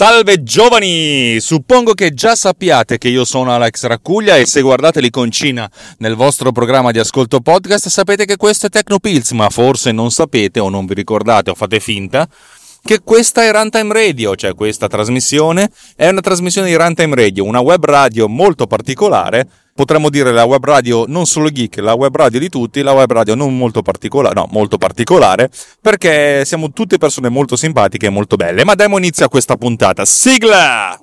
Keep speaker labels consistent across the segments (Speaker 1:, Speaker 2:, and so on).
Speaker 1: Salve giovani! Suppongo che già sappiate che io sono Alex Raccuglia e se guardate l'iconcina nel vostro programma di ascolto podcast sapete che questo è Tecnopills, ma forse non sapete o non vi ricordate o fate finta che questa è Runtime Radio, cioè questa trasmissione è una trasmissione di Runtime Radio, una web radio molto particolare potremmo dire la web radio non solo geek, la web radio di tutti, la web radio non molto particolare, no, molto particolare, perché siamo tutte persone molto simpatiche e molto belle. Ma diamo inizio a questa puntata. Sigla!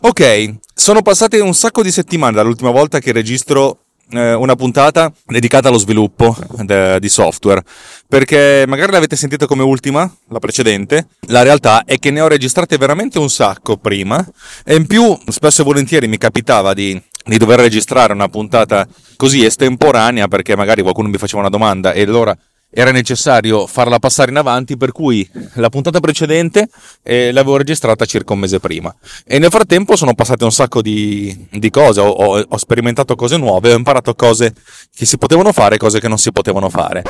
Speaker 1: Ok, sono passate un sacco di settimane dall'ultima volta che registro una puntata dedicata allo sviluppo de, di software, perché magari l'avete sentita come ultima, la precedente, la realtà è che ne ho registrate veramente un sacco prima e in più spesso e volentieri mi capitava di, di dover registrare una puntata così estemporanea perché magari qualcuno mi faceva una domanda e allora era necessario farla passare in avanti, per cui la puntata precedente eh, l'avevo registrata circa un mese prima. E nel frattempo sono passate un sacco di, di cose, ho, ho, ho, sperimentato cose nuove, ho imparato cose che si potevano fare e cose che non si potevano fare.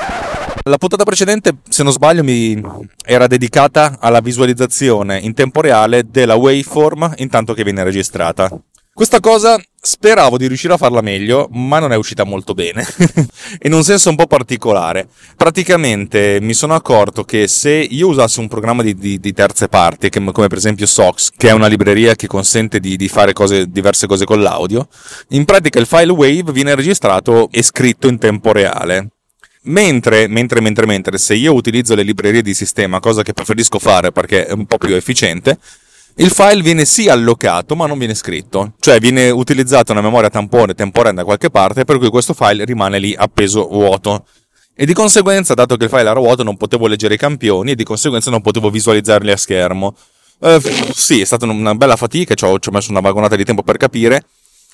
Speaker 1: La puntata precedente, se non sbaglio, mi era dedicata alla visualizzazione in tempo reale della waveform intanto che viene registrata. Questa cosa speravo di riuscire a farla meglio, ma non è uscita molto bene. in un senso un po' particolare. Praticamente mi sono accorto che se io usassi un programma di, di, di terze parti, che, come per esempio Sox, che è una libreria che consente di, di fare cose, diverse cose con l'audio, in pratica il file WAVE viene registrato e scritto in tempo reale. Mentre, mentre, mentre, mentre, se io utilizzo le librerie di sistema, cosa che preferisco fare perché è un po' più efficiente, il file viene sì allocato ma non viene scritto, cioè viene utilizzata una memoria tampone temporanea da qualche parte per cui questo file rimane lì appeso vuoto. E di conseguenza, dato che il file era vuoto, non potevo leggere i campioni e di conseguenza non potevo visualizzarli a schermo. Eh, sì, è stata una bella fatica, ci ho, ci ho messo una vagonata di tempo per capire.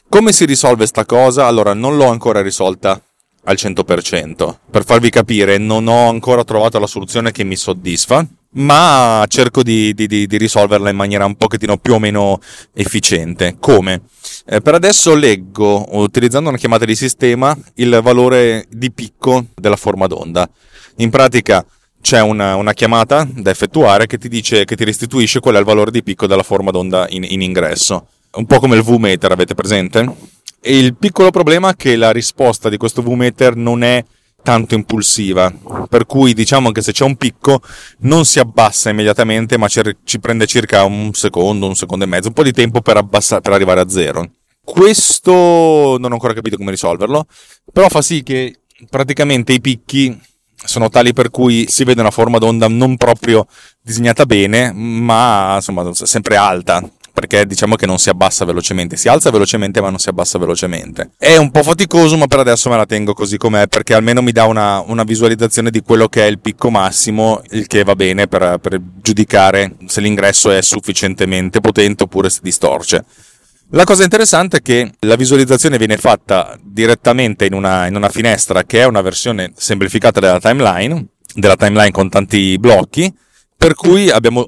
Speaker 1: Come si risolve sta cosa? Allora, non l'ho ancora risolta al 100%. Per farvi capire, non ho ancora trovato la soluzione che mi soddisfa ma cerco di, di, di, risolverla in maniera un pochettino più o meno efficiente. Come? Eh, per adesso leggo, utilizzando una chiamata di sistema, il valore di picco della forma d'onda. In pratica c'è una, una chiamata da effettuare che ti dice, che ti restituisce qual è il valore di picco della forma d'onda in, in ingresso. Un po' come il V-meter, avete presente? E il piccolo problema è che la risposta di questo V-meter non è tanto impulsiva, per cui diciamo che se c'è un picco non si abbassa immediatamente, ma ci prende circa un secondo, un secondo e mezzo, un po' di tempo per, abbassare, per arrivare a zero. Questo non ho ancora capito come risolverlo, però fa sì che praticamente i picchi sono tali per cui si vede una forma d'onda non proprio disegnata bene, ma insomma sempre alta, perché diciamo che non si abbassa velocemente, si alza velocemente ma non si abbassa velocemente. È un po' faticoso ma per adesso me la tengo così com'è perché almeno mi dà una, una visualizzazione di quello che è il picco massimo, il che va bene per, per giudicare se l'ingresso è sufficientemente potente oppure si distorce. La cosa interessante è che la visualizzazione viene fatta direttamente in una, in una, finestra che è una versione semplificata della timeline, della timeline con tanti blocchi, per cui abbiamo,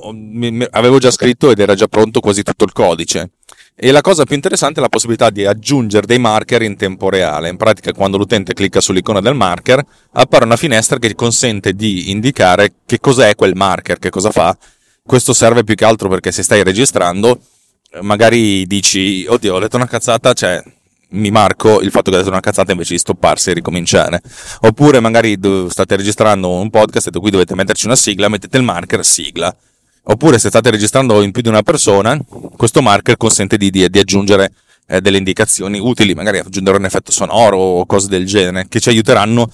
Speaker 1: avevo già scritto ed era già pronto quasi tutto il codice. E la cosa più interessante è la possibilità di aggiungere dei marker in tempo reale. In pratica, quando l'utente clicca sull'icona del marker, appare una finestra che consente di indicare che cos'è quel marker, che cosa fa. Questo serve più che altro perché se stai registrando, magari dici, oddio, ho letto una cazzata, cioè mi marco il fatto che ho detto una cazzata invece di stopparsi e ricominciare. Oppure magari state registrando un podcast e qui dovete metterci una sigla, mettete il marker sigla. Oppure se state registrando in più di una persona, questo marker consente di, di, di aggiungere eh, delle indicazioni utili, magari aggiungere un effetto sonoro o cose del genere, che ci aiuteranno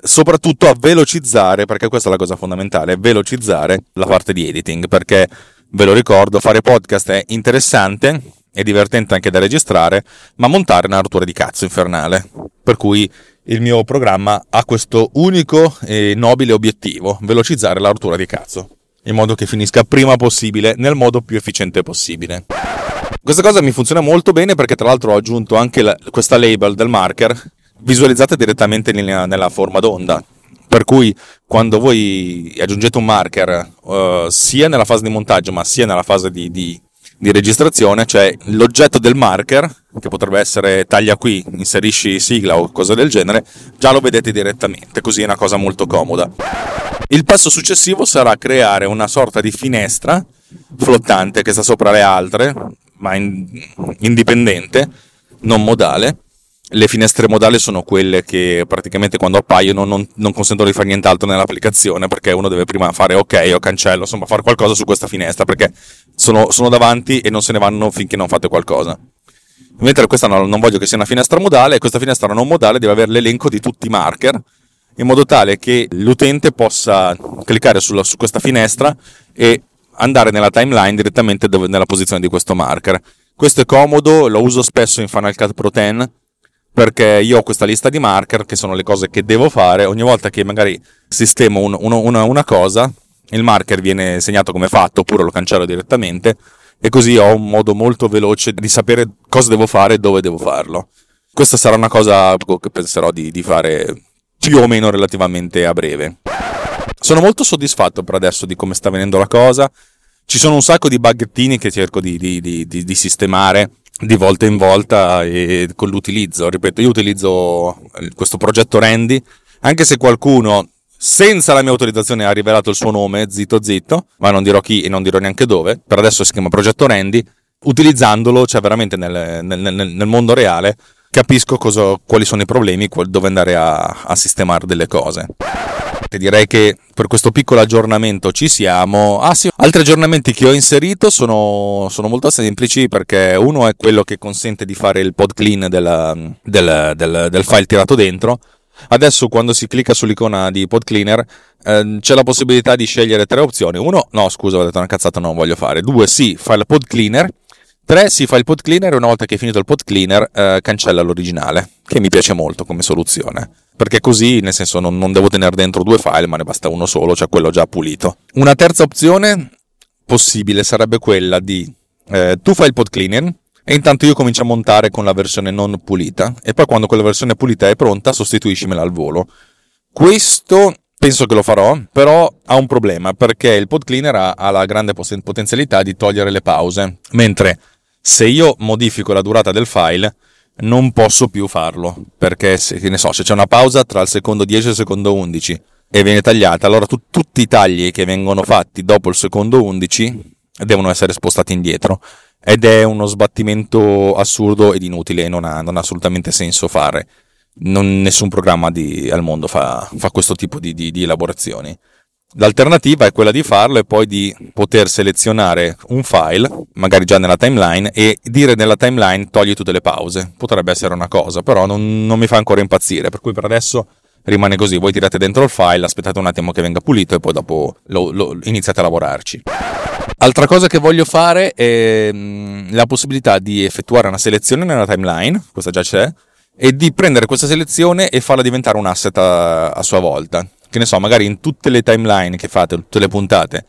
Speaker 1: soprattutto a velocizzare, perché questa è la cosa fondamentale, velocizzare la parte di editing, perché ve lo ricordo, fare podcast è interessante, è divertente anche da registrare, ma montare è una rottura di cazzo infernale. Per cui il mio programma ha questo unico e nobile obiettivo, velocizzare la rottura di cazzo, in modo che finisca prima possibile, nel modo più efficiente possibile. Questa cosa mi funziona molto bene perché tra l'altro ho aggiunto anche la, questa label del marker visualizzata direttamente nella, nella forma d'onda. Per cui quando voi aggiungete un marker uh, sia nella fase di montaggio ma sia nella fase di, di di registrazione, c'è l'oggetto del marker, che potrebbe essere taglia qui, inserisci sigla o cose del genere, già lo vedete direttamente, così è una cosa molto comoda. Il passo successivo sarà creare una sorta di finestra flottante che sta sopra le altre, ma in, indipendente, non modale. Le finestre modali sono quelle che praticamente quando appaiono non, non, consentono di fare nient'altro nell'applicazione perché uno deve prima fare ok o cancello, insomma fare qualcosa su questa finestra perché sono, sono davanti e non se ne vanno finché non fate qualcosa. Mentre questa no, non voglio che sia una finestra modale questa finestra non modale deve avere l'elenco di tutti i marker in modo tale che l'utente possa cliccare sulla, su questa finestra e andare nella timeline direttamente dove, nella posizione di questo marker. Questo è comodo, lo uso spesso in Final Cut Pro 10 perché io ho questa lista di marker che sono le cose che devo fare. Ogni volta che magari sistemo un, un, una, una cosa, il marker viene segnato come fatto oppure lo cancello direttamente e così ho un modo molto veloce di sapere cosa devo fare e dove devo farlo. Questa sarà una cosa che penserò di, di fare più o meno relativamente a breve. Sono molto soddisfatto per adesso di come sta venendo la cosa. Ci sono un sacco di buggettini che cerco di, di, di, di sistemare di volta in volta e con l'utilizzo. Ripeto, io utilizzo questo progetto Randy, anche se qualcuno senza la mia autorizzazione ha rivelato il suo nome, zitto zitto, ma non dirò chi e non dirò neanche dove, per adesso si chiama progetto Randy, utilizzandolo, cioè veramente nel, nel, nel, nel mondo reale, capisco cosa, quali sono i problemi, dove andare a, a sistemare delle cose. E direi che per questo piccolo aggiornamento ci siamo. Ah sì, altri aggiornamenti che ho inserito sono, sono molto semplici perché uno è quello che consente di fare il pod clean della, del, del, del file tirato dentro. Adesso quando si clicca sull'icona di pod cleaner eh, c'è la possibilità di scegliere tre opzioni. Uno, no scusa ho detto una cazzata non voglio fare. Due, sì, fa il pod cleaner 3 si fa il pod cleaner e una volta che è finito il pod cleaner eh, cancella l'originale, che mi piace molto come soluzione. Perché così, nel senso, non, non, devo tenere dentro due file, ma ne basta uno solo, cioè quello già pulito. Una terza opzione possibile sarebbe quella di eh, tu fai il pod cleaner e intanto io comincio a montare con la versione non pulita e poi quando quella versione pulita è pronta sostituiscimela al volo. Questo penso che lo farò, però ha un problema perché il pod cleaner ha, ha la grande potenzialità di togliere le pause, mentre se io modifico la durata del file, non posso più farlo, perché se, ne so, se c'è una pausa tra il secondo 10 e il secondo 11 e viene tagliata, allora tu, tutti i tagli che vengono fatti dopo il secondo 11 devono essere spostati indietro. Ed è uno sbattimento assurdo ed inutile non ha, non ha assolutamente senso fare. Non, nessun programma di, al mondo fa, fa questo tipo di, di, di elaborazioni. L'alternativa è quella di farlo e poi di poter selezionare un file, magari già nella timeline, e dire nella timeline togli tutte le pause. Potrebbe essere una cosa, però non, non mi fa ancora impazzire, per cui per adesso rimane così. Voi tirate dentro il file, aspettate un attimo che venga pulito e poi dopo lo, lo, iniziate a lavorarci. Altra cosa che voglio fare è mm, la possibilità di effettuare una selezione nella timeline, questa già c'è, e di prendere questa selezione e farla diventare un asset a, a sua volta che ne so, magari in tutte le timeline che fate, tutte le puntate,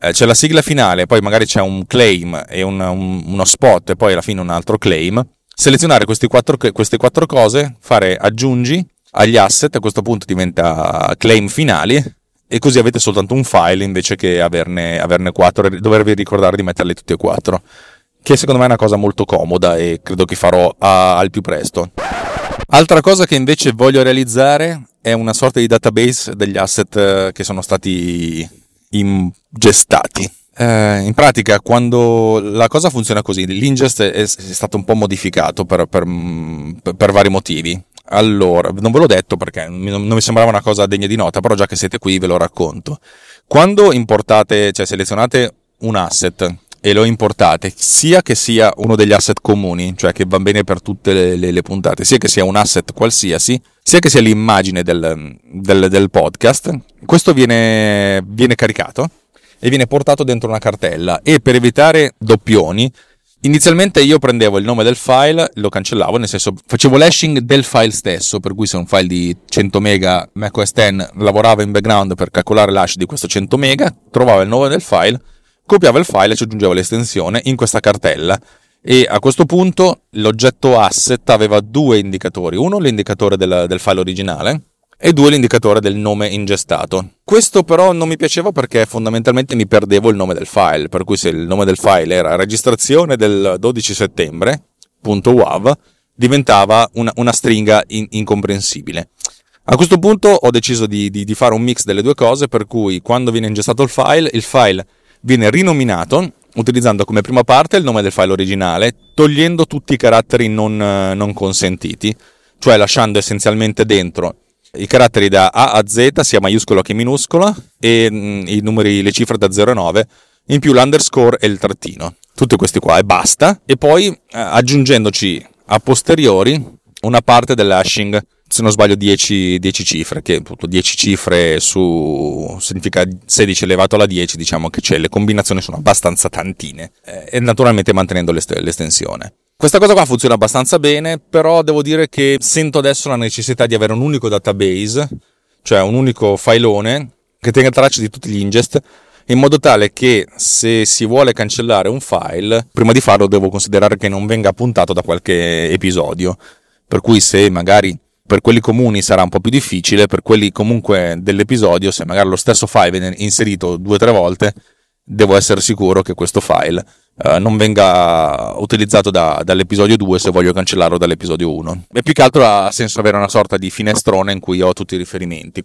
Speaker 1: eh, c'è la sigla finale, poi magari c'è un claim e un, un, uno spot e poi alla fine un altro claim. Selezionare quattro, queste quattro cose, fare aggiungi agli asset, a questo punto diventa claim finali e così avete soltanto un file invece che averne, averne quattro e dovervi ricordare di metterli tutti e quattro. Che secondo me è una cosa molto comoda e credo che farò a, al più presto. Altra cosa che invece voglio realizzare è una sorta di database degli asset eh, che sono stati ingestati. Eh, in pratica, quando la cosa funziona così, l'ingest è, stato un po' modificato per, per, per, vari motivi. Allora, non ve l'ho detto perché non mi sembrava una cosa degna di nota, però già che siete qui ve lo racconto. Quando importate, cioè selezionate un asset e lo importate, sia che sia uno degli asset comuni, cioè che va bene per tutte le, le, le puntate, sia che sia un asset qualsiasi, sia che sia l'immagine del, del, del podcast, questo viene, viene caricato e viene portato dentro una cartella. E per evitare doppioni Inizialmente io prendevo il nome del file, lo cancellavo, nel senso facevo l'hashing del file stesso, per cui se un file di 100 mega macOS 10 lavorava in background per calcolare l'hash di questo 100 mega, trovava il nome del file, copiava il file e ci aggiungeva l'estensione in questa cartella e a questo punto l'oggetto asset aveva due indicatori, uno l'indicatore del, del file originale e due l'indicatore del nome ingestato. Questo però non mi piaceva perché fondamentalmente mi perdevo il nome del file, per cui se il nome del file era registrazione del 12 settembre.wav diventava una, una stringa in, incomprensibile. A questo punto ho deciso di, di, di, fare un mix delle due cose, per cui quando viene ingestato il file, il file viene rinominato utilizzando come prima parte il nome del file originale, togliendo tutti i caratteri non, non consentiti, cioè lasciando essenzialmente dentro i caratteri da A a Z, sia maiuscola che minuscola, e mh, mm, numeri, le cifre da 0 a 9, in più l'underscore e il trattino. Tutti questi qua e basta. E poi eh, aggiungendoci a posteriori una parte dell'hashing, se non sbaglio 10, 10 cifre, che appunto 10 cifre su significa 16 elevato alla 10, diciamo che c'è, le combinazioni sono abbastanza tantine, eh, e naturalmente mantenendo l'est- l'estensione. Questa cosa qua funziona abbastanza bene, però devo dire che sento adesso la necessità di avere un unico database, cioè un unico filone che tenga traccia di tutti gli ingest, in modo tale che se si vuole cancellare un file, prima di farlo devo considerare che non venga puntato da qualche episodio. Per cui se magari per quelli comuni sarà un po' più difficile, per quelli comunque dell'episodio, se magari lo stesso file viene inserito due o tre volte, devo essere sicuro che questo file uh, non venga utilizzato da, dall'episodio 2 se voglio cancellarlo dall'episodio 1. E più che altro ha senso avere una sorta di finestrone in cui ho tutti i riferimenti.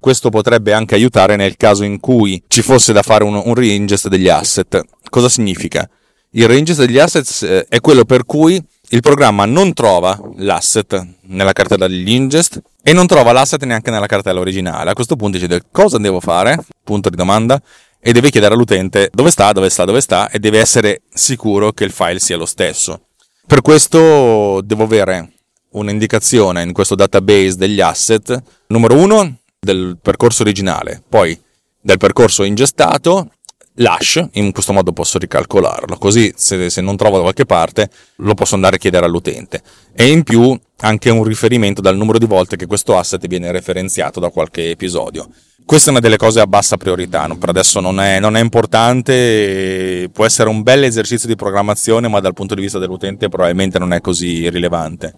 Speaker 1: Questo potrebbe anche aiutare nel caso in cui ci fosse da fare un, un reingest degli asset. Cosa significa? Il reingest degli assets eh, è quello per cui il programma non trova l'asset nella cartella degli ingest e non trova l'asset neanche nella cartella originale. A questo punto dice cosa devo fare? Punto di domanda e deve chiedere all'utente dove sta, dove sta, dove sta e deve essere sicuro che il file sia lo stesso. Per questo devo avere un'indicazione in questo database degli asset, numero uno del percorso originale, poi del percorso ingestato, l'hash, in questo modo posso ricalcolarlo, così se, se, non trovo da qualche parte lo posso andare a chiedere all'utente. E in più anche un riferimento dal numero di volte che questo asset viene referenziato da qualche episodio. Questa è una delle cose a bassa priorità, per adesso non è, non è, importante, può essere un bel esercizio di programmazione, ma dal punto di vista dell'utente probabilmente non è così rilevante.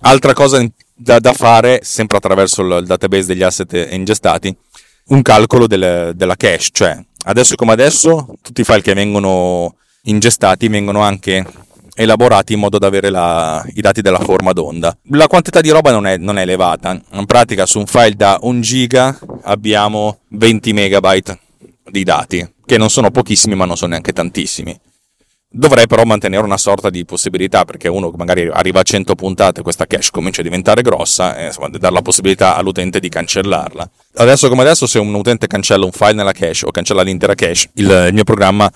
Speaker 1: Altra cosa da, da fare, sempre attraverso il database degli asset ingestati, un calcolo del, della cache, cioè adesso come adesso tutti i file che vengono ingestati vengono anche elaborati in modo da avere la, i dati della forma d'onda. La quantità di roba non è, non è, elevata, in pratica su un file da 1 giga abbiamo 20 megabyte di dati, che non sono pochissimi ma non sono neanche tantissimi. Dovrei però mantenere una sorta di possibilità perché uno magari arriva a 100 puntate, questa cache comincia a diventare grossa e insomma dare la possibilità all'utente di cancellarla. Adesso come adesso se un utente cancella un file nella cache o cancella l'intera cache, il, il mio programma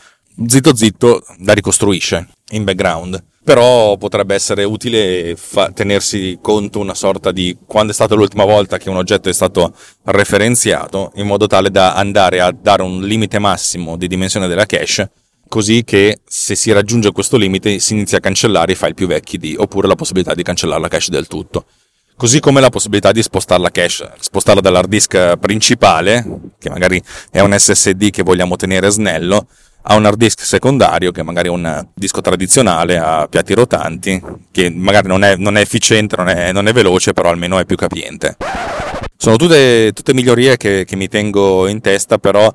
Speaker 1: zitto zitto la ricostruisce in background. Però potrebbe essere utile fa- tenersi conto una sorta di quando è stata l'ultima volta che un oggetto è stato referenziato, in modo tale da andare a dare un limite massimo di dimensione della cache, così che se si raggiunge questo limite si inizia a cancellare i file più vecchi di, oppure la possibilità di cancellare la cache del tutto. Così come la possibilità di spostare la cache, spostarla dall'hard disk principale, che magari è un SSD che vogliamo tenere snello, a un hard disk secondario che magari è un disco tradizionale a piatti rotanti, che magari non è, non è efficiente, non è, non è, veloce, però almeno è più capiente. Sono tutte, tutte migliorie che, che, mi tengo in testa, però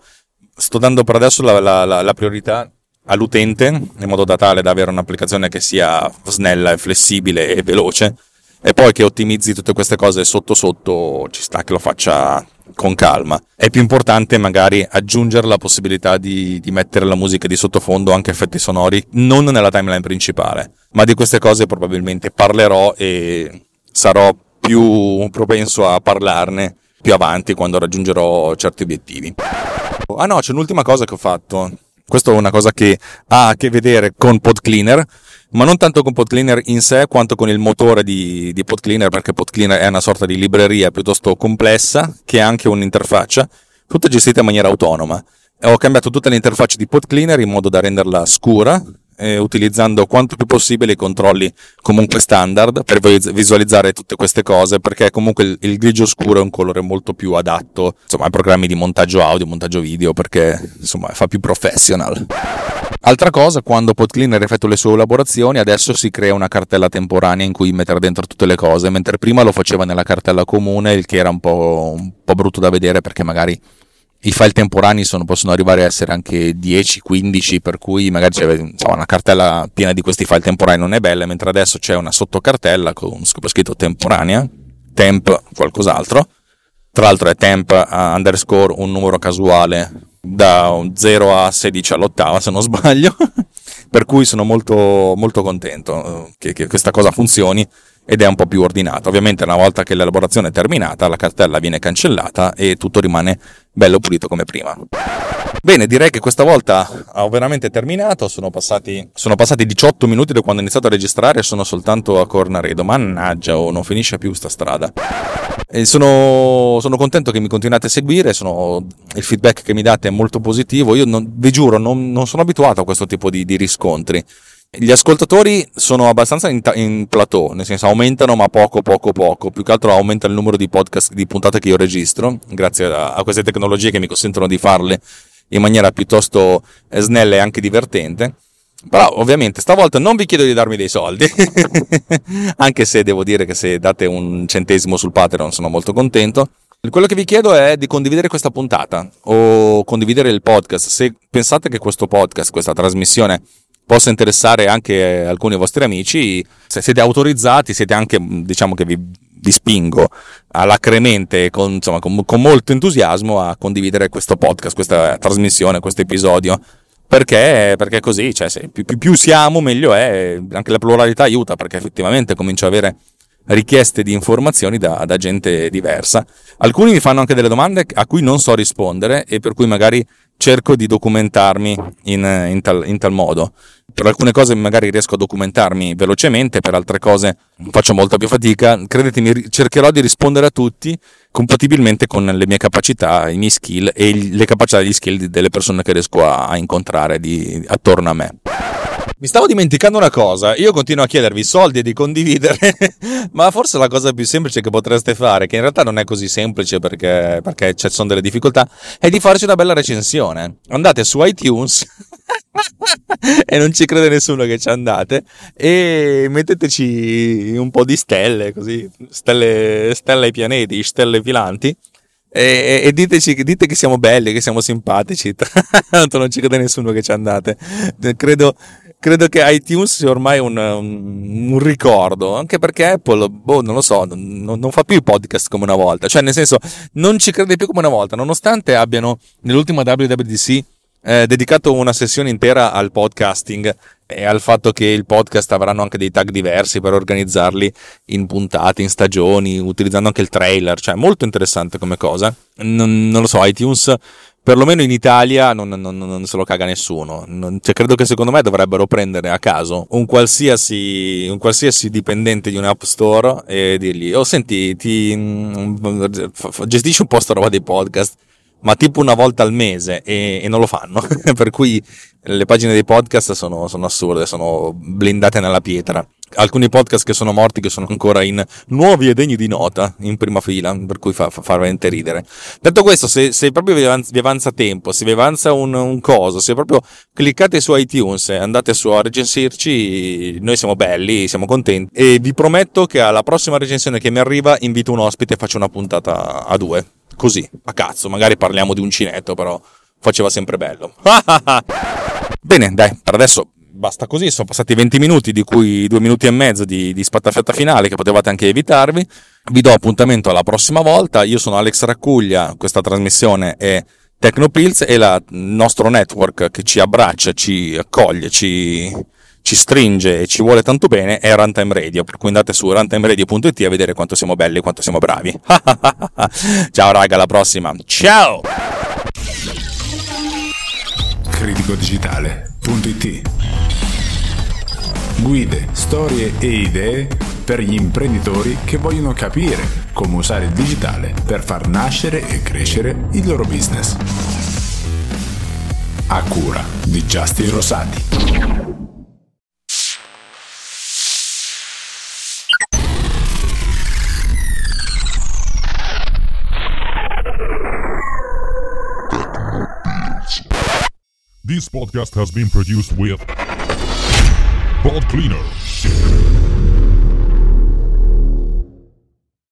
Speaker 1: sto dando per adesso la, la, la, la priorità all'utente in modo da tale da avere un'applicazione che sia snella e flessibile e veloce e poi che ottimizzi tutte queste cose sotto sotto ci sta che lo faccia con calma. È più importante magari aggiungere la possibilità di, di, mettere la musica di sottofondo, anche effetti sonori, non nella timeline principale, ma di queste cose probabilmente parlerò e sarò più propenso a parlarne più avanti quando raggiungerò certi obiettivi. Ah no, c'è un'ultima cosa che ho fatto. Questa è una cosa che ha a che vedere con Pod Cleaner ma non tanto con PodCleaner in sé quanto con il motore di, di PodCleaner, perché PodCleaner è una sorta di libreria piuttosto complessa che ha anche un'interfaccia, tutta gestita in maniera autonoma. Ho cambiato tutta l'interfaccia di PodCleaner in modo da renderla scura, eh, utilizzando quanto più possibile i controlli comunque standard per visualizzare tutte queste cose perché comunque il, il grigio scuro è un colore molto più adatto insomma ai programmi di montaggio audio, montaggio video perché insomma fa più professional. Altra cosa, quando PodCleaner effettua le sue elaborazioni, adesso si crea una cartella temporanea in cui mettere dentro tutte le cose, mentre prima lo faceva nella cartella comune, il che era un po', un po brutto da vedere perché magari i file temporanei sono, possono arrivare a essere anche 10, 15, per cui magari c'è insomma, una cartella piena di questi file temporanei non è bella, mentre adesso c'è una sottocartella con scritto temporanea, temp qualcos'altro, tra l'altro è temp underscore un numero casuale da 0 a 16 all'ottava se non sbaglio, per cui sono molto, molto contento eh, che, che questa cosa funzioni ed è un po' più ordinato. Ovviamente una volta che l'elaborazione è terminata, la cartella viene cancellata e tutto rimane bello pulito come prima. Bene, direi che questa volta ho veramente terminato, sono passati, sono passati 18 minuti da quando ho iniziato a registrare e sono soltanto a Cornaredo, mannaggia, oh, non finisce più sta strada. Sono, sono contento che mi continuate a seguire, sono, il feedback che mi date è molto positivo, io non, vi giuro non, non sono abituato a questo tipo di, di riscontri. Gli ascoltatori sono abbastanza in, in, plateau, nel senso aumentano ma poco poco poco, più che altro aumenta il numero di podcast, di puntate che io registro, grazie a, a queste tecnologie che mi consentono di farle in maniera piuttosto eh, snella e anche divertente. Però ovviamente stavolta non vi chiedo di darmi dei soldi, anche se devo dire che se date un centesimo sul Patreon sono molto contento. Quello che vi chiedo è di condividere questa puntata o condividere il podcast. Se pensate che questo podcast, questa trasmissione possa interessare anche alcuni vostri amici, se siete autorizzati, siete anche, diciamo che vi, vi spingo alacremente, con, insomma, con, con molto entusiasmo a condividere questo podcast, questa trasmissione, questo episodio. Perché, perché così, cioè, più, più, più, siamo, meglio è. Anche la pluralità aiuta, perché effettivamente comincio ad avere richieste di informazioni da, da, gente diversa. Alcuni mi fanno anche delle domande a cui non so rispondere e per cui magari cerco di documentarmi in, in, tal, in tal modo. Per alcune cose magari riesco a documentarmi velocemente, per altre cose faccio molta più fatica. Credetemi, cercherò di rispondere a tutti compatibilmente con le mie capacità, i miei skill e le capacità e skill delle persone che riesco a, incontrare di, attorno a me. Mi stavo dimenticando una cosa, io continuo a chiedervi soldi e di condividere, ma forse la cosa più semplice che potreste fare, che in realtà non è così semplice perché, perché ci sono delle difficoltà, è di farci una bella recensione. Andate su iTunes e non ci crede nessuno che ci andate e metteteci un po' di stelle, così, stelle, stelle ai pianeti, stelle filanti. E, e, diteci, dite che siamo belli, che siamo simpatici. Tanto non ci crede nessuno che ci andate. Credo, credo che iTunes sia ormai un, un, ricordo, anche perché Apple, boh, non lo so, non, non, fa più i podcast come una volta, cioè nel senso non ci crede più come una volta, nonostante abbiano nell'ultima WWDC eh, dedicato una sessione intera al podcasting e al fatto che il podcast avranno anche dei tag diversi per organizzarli in puntate, in stagioni, utilizzando anche il trailer, cioè molto interessante come cosa. Non, non lo so, iTunes perlomeno in Italia non, non, non, se lo caga nessuno. Non, cioè, credo che secondo me dovrebbero prendere a caso un qualsiasi, un qualsiasi dipendente di un app store e dirgli: Oh, senti, ti, mm, gestisci un po' sta roba dei podcast ma tipo una volta al mese e, e non lo fanno. per cui le pagine dei podcast sono, sono, assurde, sono blindate nella pietra. Alcuni podcast che sono morti che sono ancora in nuovi e degni di nota in prima fila, per cui fa, fa, fa veramente ridere. Detto questo, se, se proprio vi avanza, vi avanza, tempo, se vi avanza un, un coso, se proprio cliccate su iTunes e andate su a recensirci, noi siamo belli, siamo contenti e vi prometto che alla prossima recensione che mi arriva invito un ospite e faccio una puntata a due così, a cazzo, magari parliamo di uncinetto, però faceva sempre bello. Bene, dai, per adesso basta così, sono passati 20 minuti, di cui 2 minuti e mezzo di, di spattafiata finale che potevate anche evitarvi. Vi do appuntamento alla prossima volta, io sono Alex Raccuglia, questa trasmissione è Tecnopills e il nostro network che ci abbraccia, ci accoglie, ci ci stringe e ci vuole tanto bene è Runtime Radio, per cui andate su runtimeradio.it a vedere quanto siamo belli e quanto siamo bravi. Ciao raga, alla prossima. Ciao!
Speaker 2: criticodigitale.it guide, storie e idee per gli imprenditori che vogliono capire come usare il digitale per far nascere e crescere il loro business. A cura di Justin Rosati.
Speaker 3: This podcast has been produced with Pod Cleaner.